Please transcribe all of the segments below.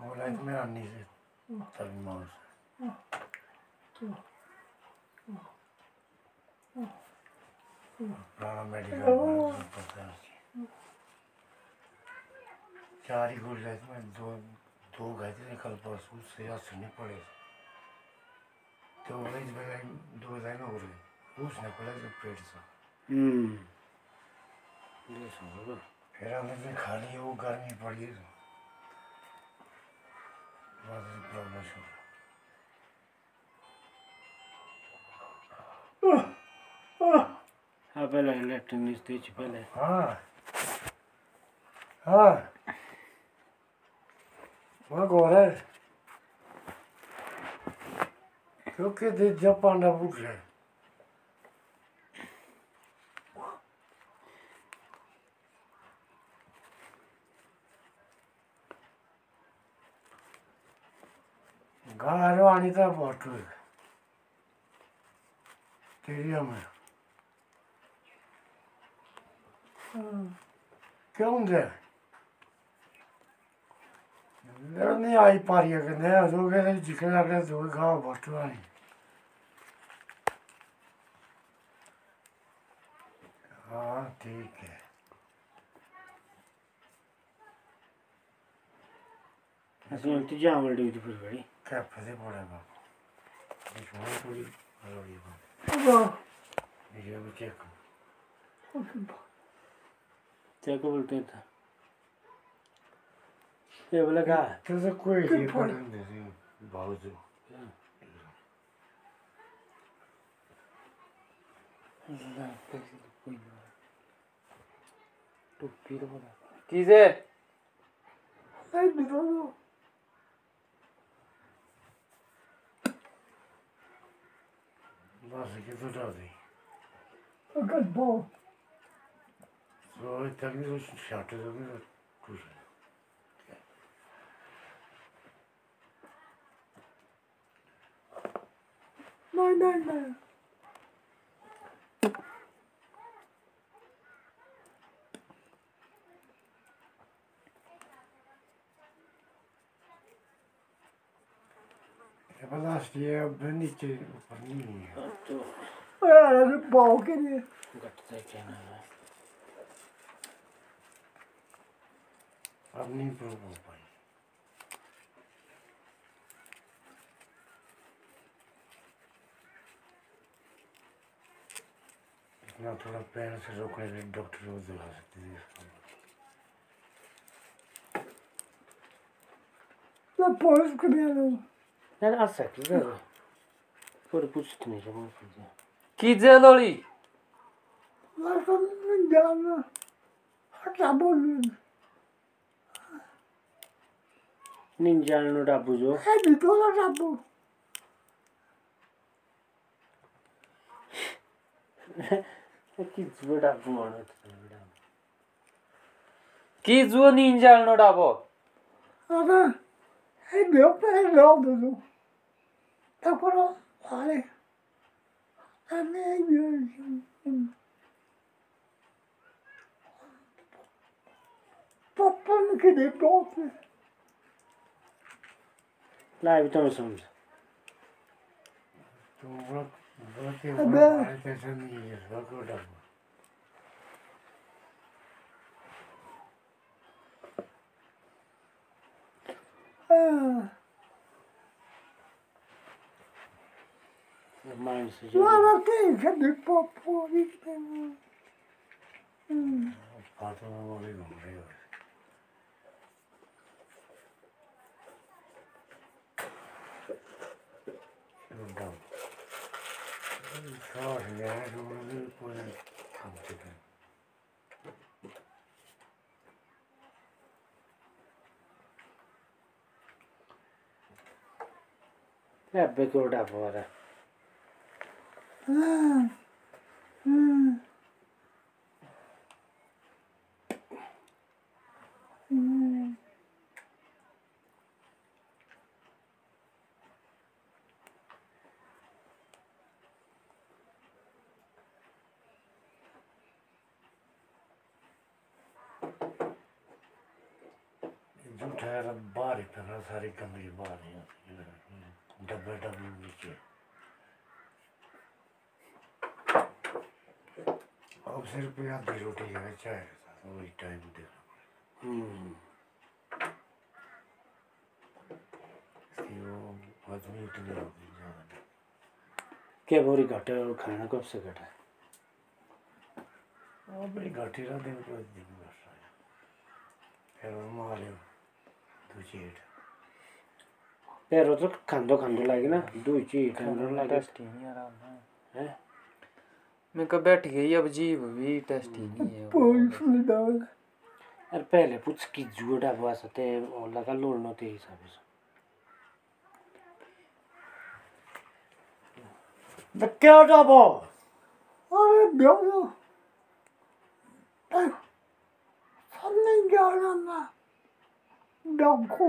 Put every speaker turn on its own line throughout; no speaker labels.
Online में आनी से तभी माउस पुराना मेडिकल पता है चार ही गए थे मैं दो दो गए थे कल परसों से आज नहीं पड़े तो वही दो दिन हो रहे पूछने पड़े पेट से
हम्म
फिर हमने भी खा ली वो गर्मी पड़ी है।
हाँ पहले इलेक्ट्रॉनिक स्टेज पहले।
हाँ। हाँ। वहाँ कौन है? क्योंकि जब पांडा पूछ रहे घर का था बहुत तेरिया में क्यों दे नहीं आई पा रही है कि ज़िक्र गाँव बहुत वाणी हाँ ठीक है।
ड्युटी फिर बड़ी
क्या फंसे पड़े बाप इसमें थोड़ी रोड़ी बाप ये भी चेक
बोलते था ये बोला का
कैसे कोई ये पढ़ने रही बावजूद
टुप्पी तो बोला किसे
Ay, mi todo. Nożyk wodowy.
A gadbo.
Co i tak nie zaświaczy, to mnie kurzy.
Nein, nein, nein.
E per la stia bendice per lì.
तो
Era de ball que ele.
गट से कहना है
अब नहीं प्रूव हो पाई इतना थोड़ा पैर से रोकने के लिए डॉक्टर को दिला सकती थी इसको
है नहीं जमा कर दिया
Nerede az
saklı değil mi? Böyle bu sütünü
yiyeceğim. Gideceğin orayı. Arkamın
canı. Hatta bunun. Ninjanın
rabu jo. Hadi dolar rabu.
কি জুয়ো ডাকবো মনে
হচ্ছে কি জুয়ো নিনজাল নো ডাবো আবার olha. É meio. Papai que nem pronto.
Live तो समझ
तो वो वो के
अबे।
ऊपर भाई कैसे नहीं है वो को डर
Ah.
माइंड से
Reminds you. Well, okay,
can you pop for it? Hmm. ഉണ്ടാവും ചോറിൻ്റെ കൂടുതൽ കൂടുതൽ കാണിച്ചിട്ടുണ്ട് बिगड़ा पोरा जूठा बाहर ही सारी गंदगी बाहर ही नीचे अब सिर्फ़ आधी रोटी है चाय वही टाइम
हम्म,
वो आदमी उतनी होती ज़्यादा
क्या बोरी घटा और खाना कब से घटा है?
बड़ी दिन को दिन फिर वो मारे दो
पैरो तो खांदो खांदो लागे ना दो चीज़ खांदो लागे
टेस्ट ही नहीं आ रहा ना
है
मैं कब बैठ गई अब जीव भी टेस्ट ही नहीं है
ने डाल
अरे पहले पूछ की जुड़ा हुआ सते और लगा लोड़नो ते हिसाब से
The क्या डबो
अरे ब्याहो सामने जाना ना डाकू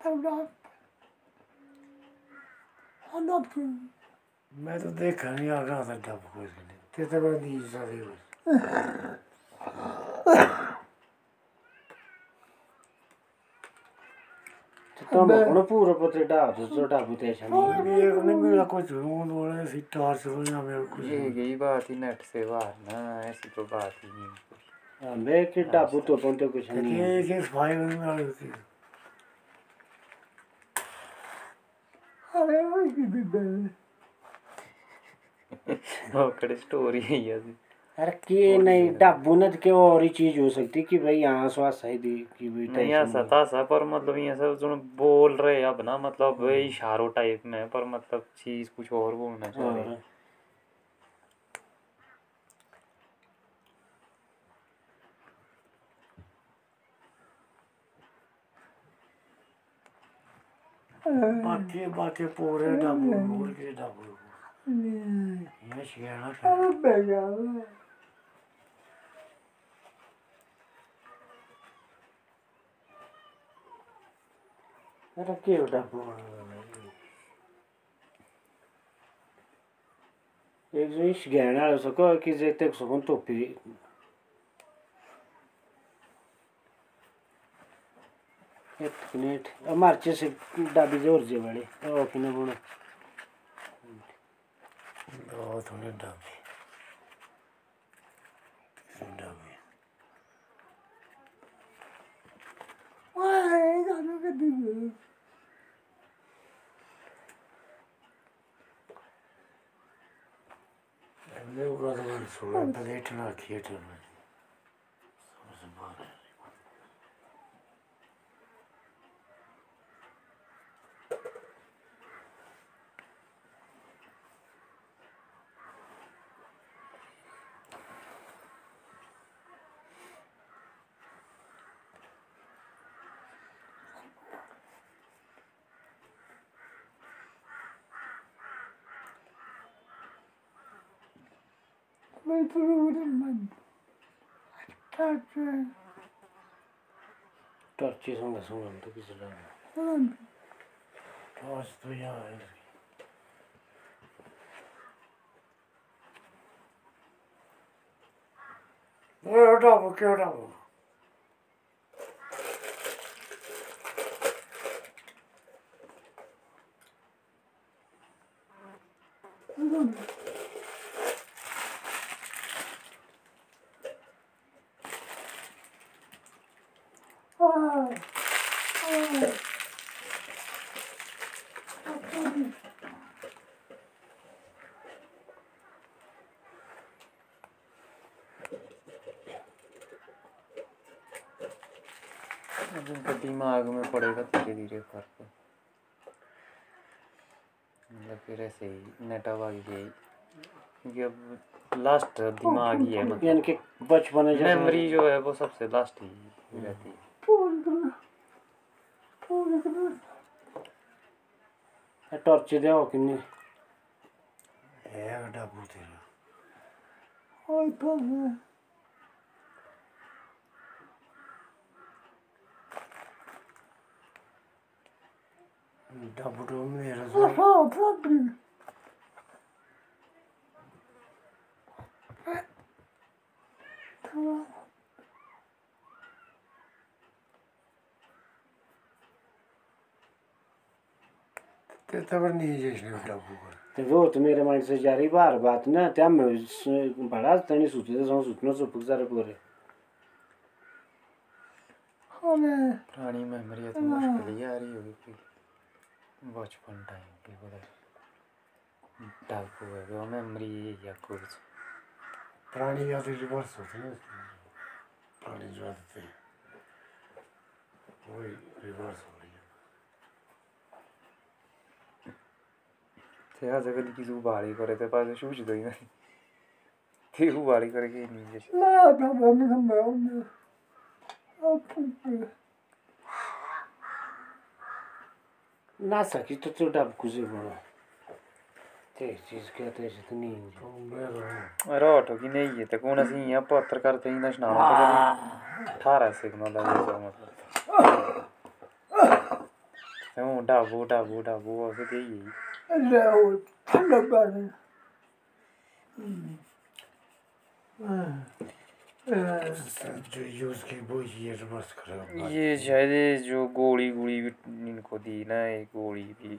तब
मैं तो देखा नहीं आ रहा था डब को इसके लिए तेरे बाद नहीं सारी बस
तो तुम पूरा पते डाल दो तो डाबू ते छनी
मेरे नहीं मेरा कुछ रूम वाला सी टार्च हो या मेरे को कुछ
ये गई बात ही नेट से बाहर ना ऐसी तो बात ही नहीं
मैं के डाबू तो पंते कुछ
नहीं
नहीं
ये के सफ़ाई करने वाली होती
अरे वही की दे
वो कड़ी स्टोरी है ये
अरे के नहीं? डब्बू ने के और ही चीज़ हो सकती कि भाई यहाँ स्वास्थ्य सही दी कि भाई
नहीं ऐसा था सा पर मतलब ये सब जो बोल रहे अब ना मतलब इशारों टाइप में पर मतलब चीज़ कुछ और बोलना चाह रहे
बाकी बाकी पूरे डबो बोल के डबो ये शिकायत कर
अरे बेगा
अरे के डाबू एक जो इस गहना है सको कि जे तक सको टोपी एक मिनट मार्चे से डाबी ज़ोर जे बड़े ओ किने बोलो
दो थोड़े डबे डबे
वाह जानो के दे
हमने वो कहा था सोलह प्लेट ना थिएटर में सबसे बाहर है
मैं तो रोड मन अच्छा
टर्ची संग संग तो किसी लगा
टॉर्च तो यहाँ है इसकी। ए, उठाओ क्या उठाओ
Ah,
उनका दिमाग में पड़ेगा धीरे धीरे फ़र्क। मतलब फिर ऐसे ही नेटा गई क्योंकि अब लास्ट दिमाग ही है मतलब
यानी कि बचपन
मेमोरी जो है वो सबसे लास्ट ही रहती है।
टॉर्च दे हो कि नहीं
एक डब्बू तेरा।
और
Dobrą mierzę. Aha,
dobry. Te to nie idzie źle w domu. Te wy o tym jeremali coś dziary barba, a ty na tam już parę razy
to
nie suty, to są suty, no co puk zarobory. बचपन time की बोले डाकू है वो memory या कुछ।
पुरानी यादें रिवर्स होती है पुरानी जो आदतें हैं, वही रिवर्स हो रही है।
ते आज कधी किसी उबाळी करे ते पाहिजे शूज़ दोई नाही ते उबाळी करे की नहीं। जैसे
ना अपना बंद कर मैं हूँ अब
ना सकी तो तो डाब कुछ बोलो ते चीज़ हैं तो नहीं है।
तो मैं रहूँ
अरे ऑटो की नहीं है ते कौन सी यहाँ पत्रकार थे इधर सुनाना तो कभी अठारह सिग्नल है जो मतलब ते वो डाबू डाबू डाबू ऐसे ते ही
ले वो ठंडा पानी
जो यूज़ की वो ये रिवर्स करेगा
ये शायद जो गोली गोली भी इनको दी ना ये गोली भी।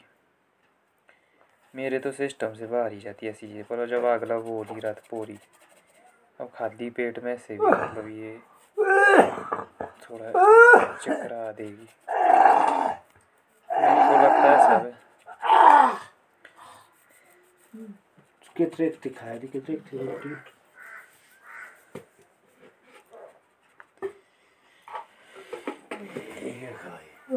मेरे तो सिस्टम से बाहर ही जाती है ऐसी चीज़ें। पर जब अगला बोल ही रहा था पूरी अब खाली पेट में से भी मतलब ये थोड़ा चकरा देगी। मेरे को लगता है सब
कितने दिखाया कितने थी रोटी
ये खाए शराब और में मुझे खाए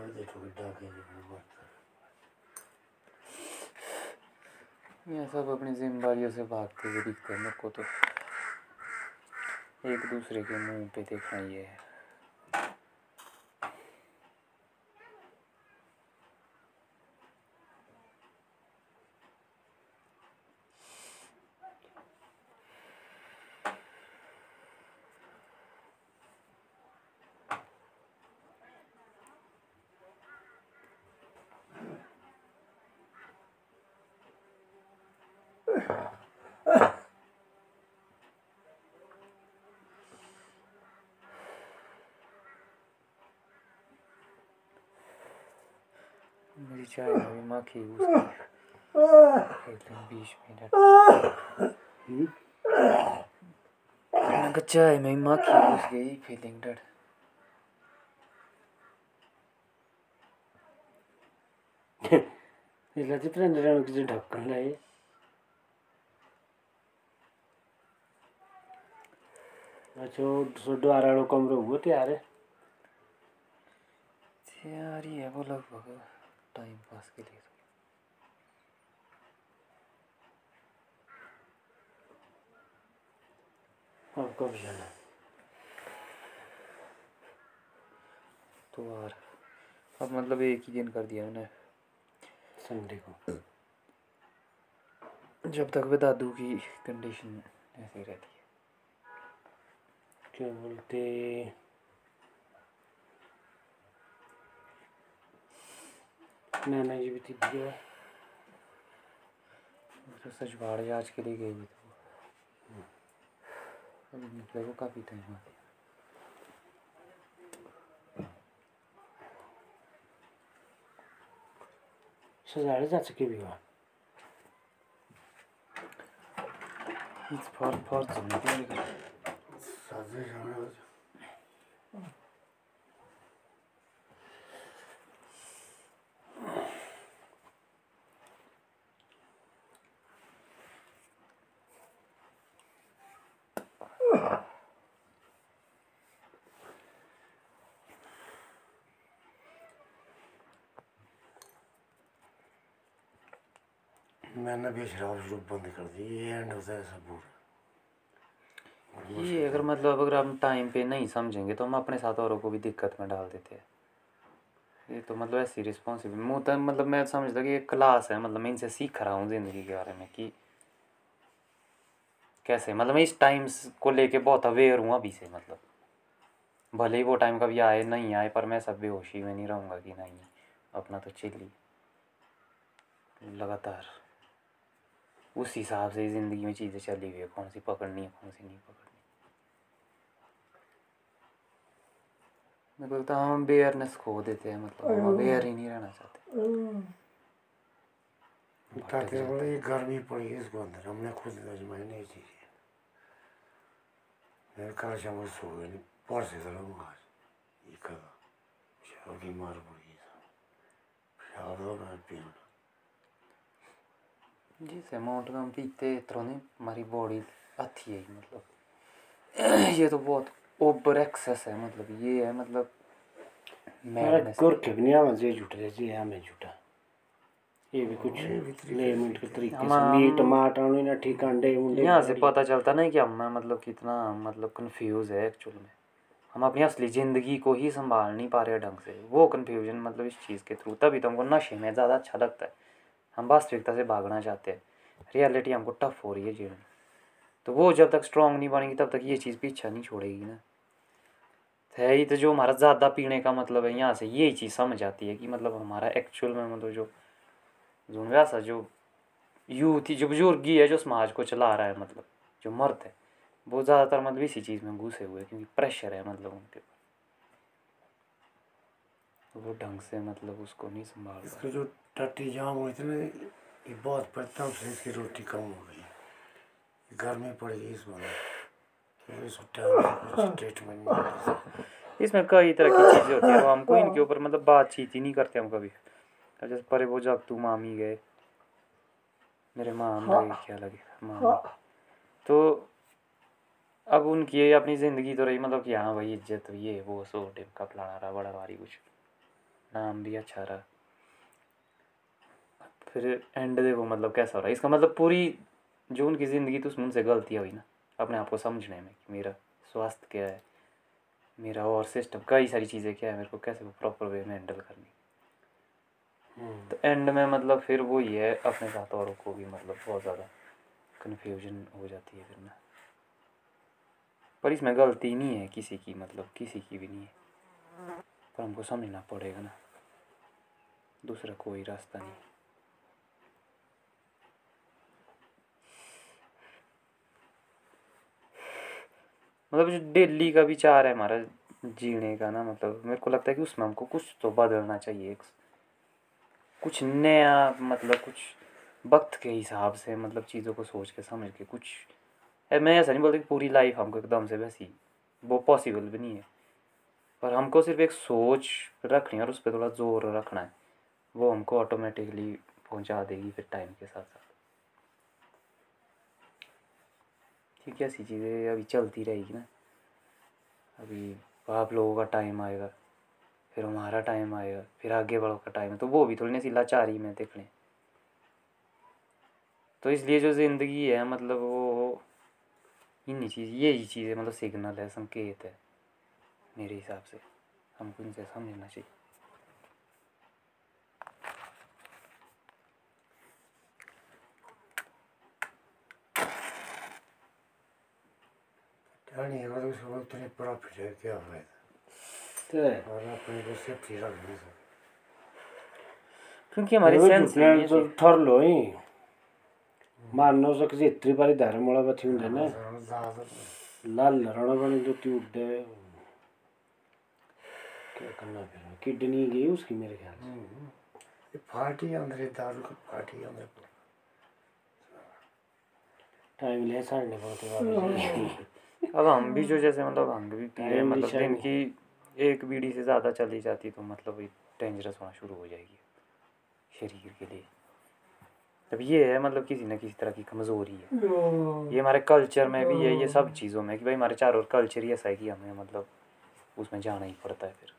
भी देखो कि डाके जी मत
ये सब अपनी जिम्मेदारियों से भागते हुए दिखते हैं मेरे को तो एक दूसरे के मुँह पे देखना ये है। मेरी चाय में उसकी एकदम बीस मिनट मैं कहा चाय में माखी घुस गई फीलिंग डर।
इसलिए जितना किसी ढक्कन लाए अच्छा सो द्वारा कमरे तैयार है?
ही है वो लगभग। टाइम पास के लिए।
अब कब जाना
तो यार अब मतलब एक ही दिन कर दिया उन्हें
संडे को।
जब तक वे दादू की कंडीशन ऐसी रहती है।
क्या बोलते? नाना जी भी दिया
तो सचवाड़ आज के लिए गई हुई अभी को काफ़ी टाइम आ गया
सजाड़े जा सके भी
for for something.
साजे मैंने भी शराब शुरू बंद कर दी, ये एंड होता है सब
ये अगर मतलब अगर हम टाइम पे नहीं समझेंगे तो हम अपने साथ औरों को भी दिक्कत में डाल देते हैं। ये तो मतलब ऐसी रिस्पॉन्सिबिल मतलब मैं समझता कि एक क्लास है मतलब मैं इनसे सीख रहा हूँ ज़िंदगी के बारे में कि कैसे मतलब मैं इस टाइम को लेके बहुत अवेयर हूँ अभी से मतलब। भले ही वो टाइम कभी आए, नहीं आए, पर मैं सब बेहोशी में नहीं रहूँगा कि नहीं, अपना तो चिल्ली लगातार। उस हिसाब से ज़िंदगी में चीज़ें चली हुई है। कौन सी पकड़नी है कौन सी नहीं पकड़नी। मेरे लगता है हम अवेयरनेस खो देते हैं मतलब हम अवेयर ही नहीं रहना चाहते।
बोले ये गर्मी पड़ी है इसको अंदर। हमने खुद आजमाई नहीं चीज़ मैं कल शाम को सो गई नहीं। पढ़ से आज ये कल शाम की मार पड़ी है। शाम दो मैं पीऊँ
जिस अमाउंट में हम पीते इतना नहीं हमारी बॉडी अच्छी है मतलब। ये तो बहुत ओवर एक्सेस है मतलब ये है मतलब
ये झूठ हमें झूठा। ये भी कुछ ले मिनट के तरीके से। मीट माट आने ना ठीक अंडे उंडे
यहाँ से पता चलता नहीं कि हम मतलब कितना मतलब कंफ्यूज है एक्चुअल में। हम अपनी असली ज़िंदगी को ही संभाल नहीं पा रहे ढंग से। वो कंफ्यूजन मतलब इस चीज़ के थ्रू तभी तो हमको नशे में ज़्यादा अच्छा लगता है। हम वास्तविकता से भागना चाहते हैं। रियलिटी हमको टफ हो रही है जीवन तो वो जब तक स्ट्रांग नहीं बनेगी तब तक ये चीज़ पीछा नहीं छोड़ेगी ना। है ही तो जो हमारा ज़्यादा पीने का मतलब है यहाँ से यही चीज़ समझ आती है कि मतलब हमारा एक्चुअल में मतलब जो जो वैसा जो यूथ जो बुजुर्गी है जो समाज को चला रहा है मतलब जो मर्द है वो ज़्यादातर मतलब इसी चीज़ में घुसे हुए हैं क्योंकि प्रेशर है मतलब उनके ऊपर। तो वो ढंग से मतलब उसको नहीं संभाल
इसके जो टट्टी जाम हुई थी ना ये बहुत प्रथम से इसकी रोटी कम हो गई। गर्मी पड़ेगी इस बार। इसको टाइम ट्रीटमेंट नहीं कर सकते।
इसमें कई तरह की चीज़ें होती है वो हमको इनके ऊपर मतलब बातचीत ही नहीं करते हम कभी। जैसे परे वो जब तू मामी गए मेरे माम गए क्या लगे मामी? तो अब उनकी अपनी ज़िंदगी तो रही मतलब कि हाँ भाई इज़्ज़त ये वो सो टिम का फलाना रहा बड़ा भारी कुछ। नाम भी अच्छा रहा। फिर एंड देखो मतलब कैसा हो रहा है। इसका मतलब पूरी जो उनकी ज़िंदगी थी उसमें उनसे गलतियाँ हुई ना। अपने आप को समझने में कि मेरा स्वास्थ्य क्या है मेरा और सिस्टम कई सारी चीज़ें क्या है मेरे को कैसे वो प्रॉपर वे में हैंडल करनी। तो एंड में मतलब फिर वो ही है अपने साथ औरों को भी मतलब बहुत ज़्यादा कन्फ्यूज़न हो जाती है फिर ना। पर इसमें गलती नहीं है किसी की मतलब किसी की भी नहीं है। पर हमको समझना पड़ेगा ना। दूसरा कोई रास्ता नहीं। मतलब जो डेली का विचार है हमारा जीने का ना मतलब मेरे को लगता है कि उसमें हमको कुछ तो बदलना चाहिए। कुछ नया मतलब कुछ वक्त के हिसाब से मतलब चीज़ों को सोच के, समझ के कुछ। मैं ऐसा नहीं बोलता कि पूरी लाइफ हमको एकदम से वैसी, वो पॉसिबल भी नहीं है। पर हमको सिर्फ़ एक सोच रखनी है और उस पर थोड़ा ज़ोर रखना है। वो हमको ऑटोमेटिकली पहुँचा देगी फिर टाइम के साथ साथ है ऐसी चीज़ें अभी चलती रहेगी ना। अभी आप लोगों का टाइम आएगा, फिर हमारा टाइम आएगा, फिर आगे बढ़ो का टाइम है तो वो भी थोड़ी ना सी लाचारी में देख लें तो इसलिए जो ज़िंदगी है मतलब वो इन्हीं चीज़, यही चीज़ें मतलब सिग्नल है, संकेत है, मेरे हिसाब से। हमको इनसे समझना चाहिए।
नहीं है मतलब उसको उतनी प्रॉफिट है क्या फ़ायदा
तो
और अपने को सेफ्टी रख नहीं
क्योंकि हमारी सेंस
झुकल्यान तो ठरलो ही मार्न सक्छ यत्रो पारि धारामूळा थिउँ हुँदैन
ज़्यादा
लाल रण जो त्यो उड्डे क्या करना फिर किडनी गई उसकी मेरे ख्याल से
ये पार्टी अंदर है दारू की पार्टी अंदर
टाइम ले पड़ते वापस
अब हम भी जो जैसे मतलब हम भी पी रहे मतलब दिन की एक बीड़ी से ज़्यादा चली जाती तो मतलब डेंजरस होना शुरू हो जाएगी शरीर के लिए। तब ये है मतलब किसी न किसी तरह की कमज़ोरी है। ये हमारे कल्चर में भी है ये सब चीज़ों में कि भाई हमारे चारों ओर कल्चर ही ऐसा है कि हमें मतलब उसमें जाना ही पड़ता है फिर।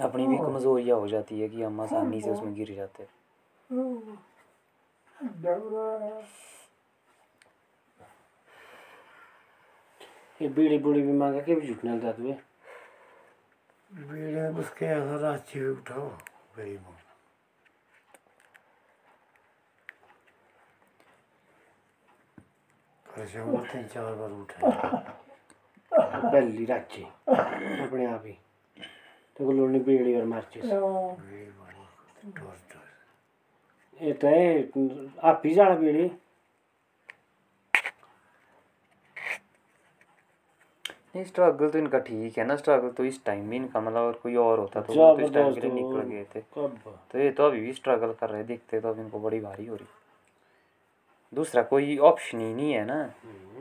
अपनी भी कमज़ोरियाँ हो जाती है कि हम आसानी से उसमें गिर जाते हैं।
ये बीड़ी बूड़ी भी मांगा के भी झुकने लगा तुझे
बीड़े उसके अंदर रांची भी उठाओ गरीब हो। तीन चार बार उठे।
पहली राची अपने आप ही। तो को लोनी बीड़ी और मारचिस ये तो है आप ही जाना बीड़ी।
नहीं स्ट्रगल तो इनका ठीक है ना स्ट्रगल तो इस टाइम भी इनका मतलब और कोई और होता तो वो तो इस टाइम के लिए निकल गए थे। तो ये तो अभी भी स्ट्रगल कर रहे देखते तो अब इनको बड़ी भारी हो रही दूसरा कोई ऑप्शन ही नहीं है ना।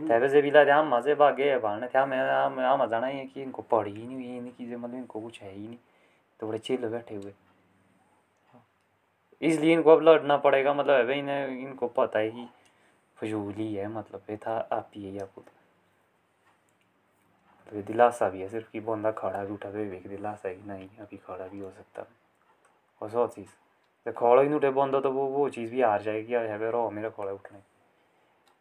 तब से भी लाते हम मज़े भागे है थे हमें हम जाना ही है कि इनको पढ़ी ही नहीं हुई इनकी चीज़ें मतलब इनको कुछ है ही नहीं। तो बड़े चिल्ल बैठे हुए। इसलिए इनको अब लड़ना पड़ेगा मतलब है भाई इन्हें इनको पता है कि फजूल ही है मतलब ये था आप ही है या खुद। तो ये दिलासा भी है सिर्फ़ कि बंदा खड़ा भी उठा तो ये दिलासा है कि नहीं अभी खड़ा भी हो सकता है और सौ चीज़। तो खड़ा ही नहीं उठे बंदा तो वो वो चीज़ भी हार जाएगी यार है रो मेरा खड़ा उठने।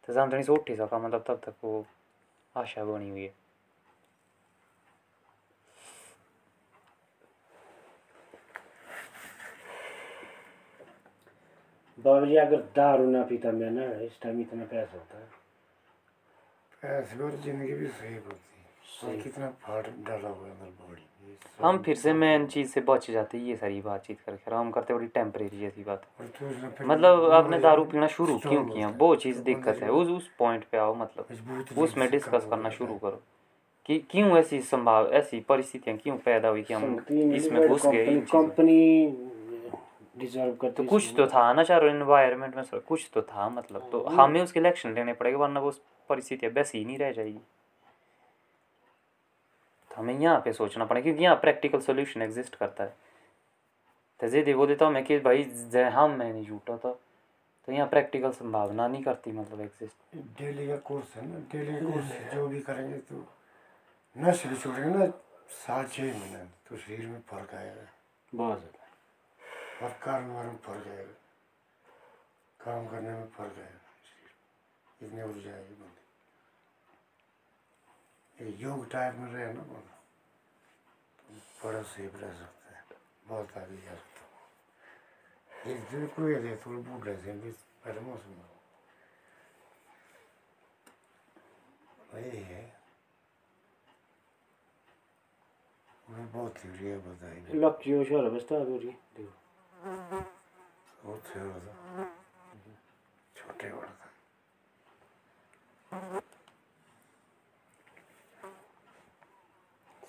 तो समझनी से उठ ही सका मतलब तब तक वो आशा बनी हुई है
बाबू जी अगर दारू ना पीता मैं ना इस टाइम इतना पैसा होता। है
पैसे और ज़िंदगी भी सही होती। है कितना फाड़ डाला हुआ है अंदर बॉडी
हम फिर से मेन चीज़ से बच जाते ये सारी बातचीत करके। और हम करते बड़ी टेम्परेरी जैसी बात।
तो
मतलब आपने दारू पीना शुरू क्यों किया? वो चीज़
तो
दिक्कत है। उस उस पॉइंट पे आओ मतलब। उसमें डिस्कस करना शुरू करो। कि क्यों ऐसी संभाव ऐसी परिस्थितियाँ क्यों पैदा हुई कि हम इसमें घुस गए?
कंपनी डिजर्व करती
तो कुछ तो था ना चारों एनवायरनमेंट में कुछ तो था मतलब। तो हमें उसके इलेक्शन लेने पड़ेगा वरना वो परिस्थितियाँ वैसी ही नहीं रह जाएगी। तो हमें यहाँ पे सोचना पड़ेगा क्योंकि यहाँ प्रैक्टिकल सोल्यूशन एग्जिस्ट करता है। तो जे बोल देता हूँ मैं कि भाई जय हम मैं नहीं झूठा था। तो यहाँ प्रैक्टिकल संभावना नहीं करती मतलब एग्जिस्ट
डेली का कोर्स है ना डेली का कोर्स जो भी करेंगे तो नशे भी छोड़ेंगे ना साल छः महीने तो शरीर में फ़र्क आएगा।
बहुत ज़्यादा।
और कार्य में फ़र्क आएगा। काम करने में फ़र्क आएगा। शरीर इतनी ऊर्जा आएगी बंदी। योग टाइप में रहे ना तो बड़ा सेफ़ रह सकता है। बहुत आगे जा सकता है। एक दिन कोई है थोड़ा बूढ़े पहले मौसम में। वही है। उन्हें बहुत थ्योरी बताई
हो अभी देखो।
बहुत थ्योरी था छोटे बड़ा। था
स्वानी दारू दूर लांदो
तो शाम को दो बजे सभी ब्रीडिंग बड़ी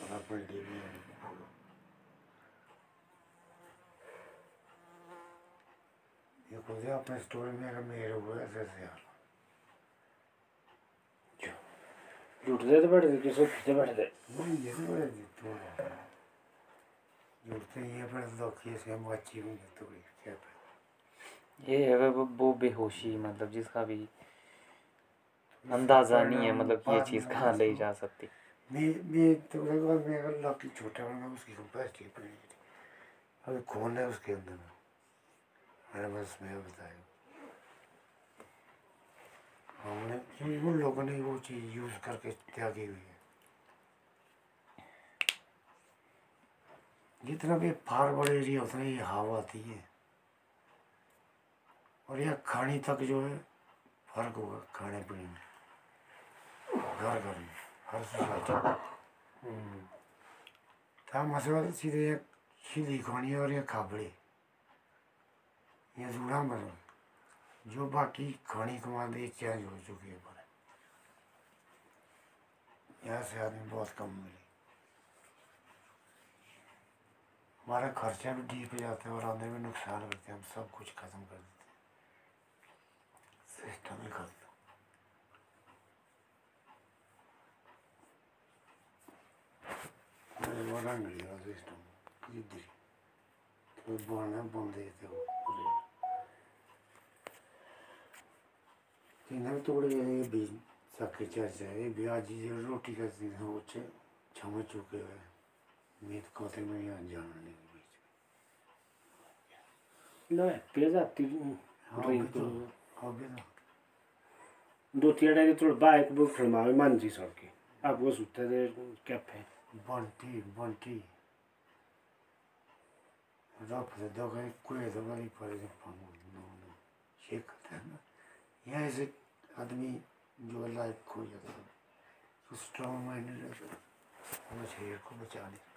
अपने। ये खुद स्टोरी में अगर मेरे हुए ऐसे
दे तो बैठ दे किसी पीछे बैठ दे
नहीं ये तो बड़े तो जुड़ते ही है पर कि से हुई तो भी क्या
ये है वो वो बेहोशी मतलब जिसका भी अंदाज़ा नहीं है मतलब कि ये चीज़ कहाँ ले जा सकती।
मैं मैं तो मैं अगर लकी छोटा बना उसकी पड़ी अभी कौन है उसके अंदर मैंने बस मैं बताया। हमने, उन लोगों ने वो चीज़ यूज़ करके त्यागी हुई है? जितना भी फार बड़े एरिया, उतना ही हवा आती है। और यह खाने तक जो है, फ़र्क होगा खाने पीने में। घर घर में। हर था मसला सीधे ये खिली खानी और ये खाबड़े ये जुड़ा मतलब जो बाकी खानी कमाते चेंज हो चुकी है पर यहाँ से आदमी बहुत कम मिले हमारा खर्चा भी डीप जाता है और आने में नुकसान करते हैं हम सब कुछ खत्म कर देते हैं सिस्टम ही खत्म तो वो पूरे तीन तोड़ गए ये भी सके चर्चा रोटी का दिन है वो चे छम चुके हुए मीत कहते में यहाँ जाना नहीं बीच
लो पेजाती
हाँ
ड्रिंक
तो
दो तीन टाइम थोड़ा बाइक बुक फिल्मा में मान जी सबकी अब वो सुते थे कैफ़े।
बंटी बंटी रफ से दो गए कोई तो बड़ी पड़े थे पामो नो नो शेक करता है ना यहाँ से आदमी जो लाइफ खो जाता है तो स्ट्रॉन्ग माइंडेड रहता वो शरीर को बचा नहीं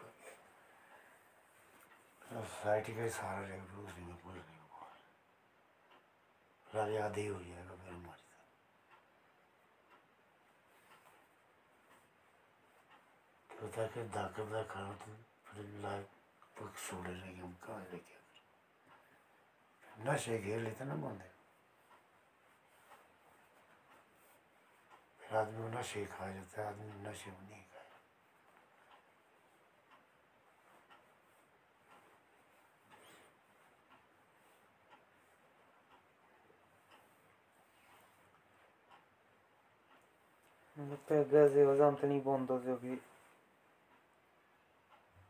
सोसाइटी का ही फिर उसी में पूरे नहीं होगा राजा ही हो जाएगा फिर हमारे साथ तो ताकि दाकर दा खाना तो नशे घेर लेते ना फिर आदमी नशे खा जाता है आदमी नशे में नहीं खाए।
मतलब पैगा से वज़न तो नहीं होगी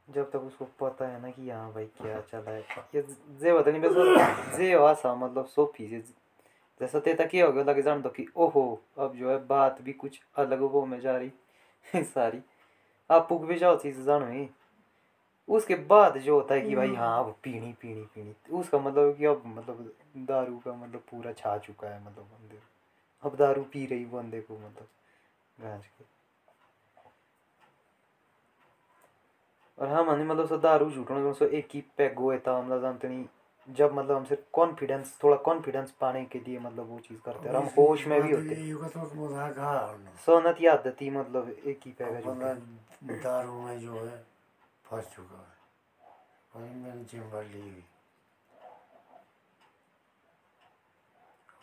जब तक उसको पता है ना कि हाँ भाई क्या चला है। ये जे होता नहीं बस जे आसा मतलब सोफी से जैसा तेता क्या हो गया लगे जान दो कि ओहो अब जो है बात भी कुछ अलग वो में जा रही सारी। आप पुग भी जाओ चीज़ जानो ही उसके बाद जो होता है कि भाई हाँ अब पीनी पीनी पीनी। उसका मतलब कि अब मतलब दारू का मतलब पूरा छा चुका है मतलब बंदे अब दारू पी रही बंदे को मतलब गांज के। और हम हनी मतलब सो दारू झूठने सो एक ही पैग हुए था हम जानते नहीं जब मतलब हमसे कॉन्फिडेंस थोड़ा कॉन्फिडेंस पाने के लिए मतलब वो चीज़ करते हैं। और हम होश में भी होते हैं।
तो हाँ
सोनत याद थी मतलब एक ही पैग
दारू में जो है फंस चुका है। वही मैंने चिंबर ली हुई।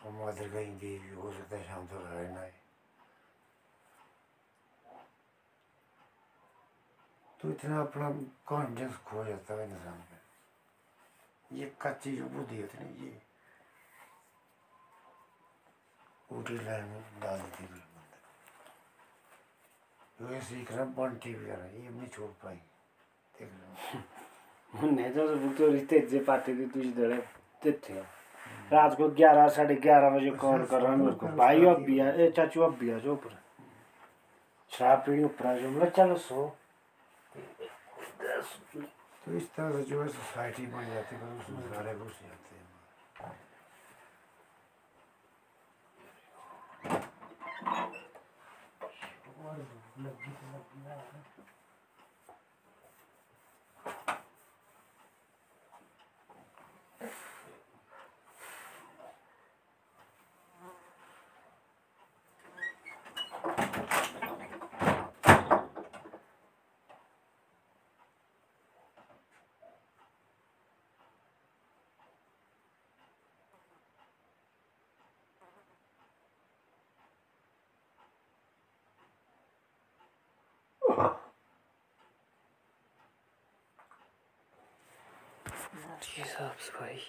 और मदर कहीं भी हो सकता है शाम तक है। तो इतना अपना कॉन्फिडेंस खो जाता है इंसान का ये कच्ची जो बुद्धि होती है ये ऊटी लाइन में डाल देती है को। ये सीखना बंटी वगैरह ये नहीं छोड़ पाई। देख लो
तो तो रिश्ते जे थी तुझे दड़े थे रात को ग्यारह साढ़े ग्यारह बजे कॉल कर रहा है मेरे को भाई अब भी ए चाचू अब भी आ जाओ ऊपर शराब पीनी ऊपर आ जाओ मतलब चलो सो।
तो इस तरह से जो है सोसाइटी बन जाती है उसमें सारे घुस जाते हैं
जी साहब भाई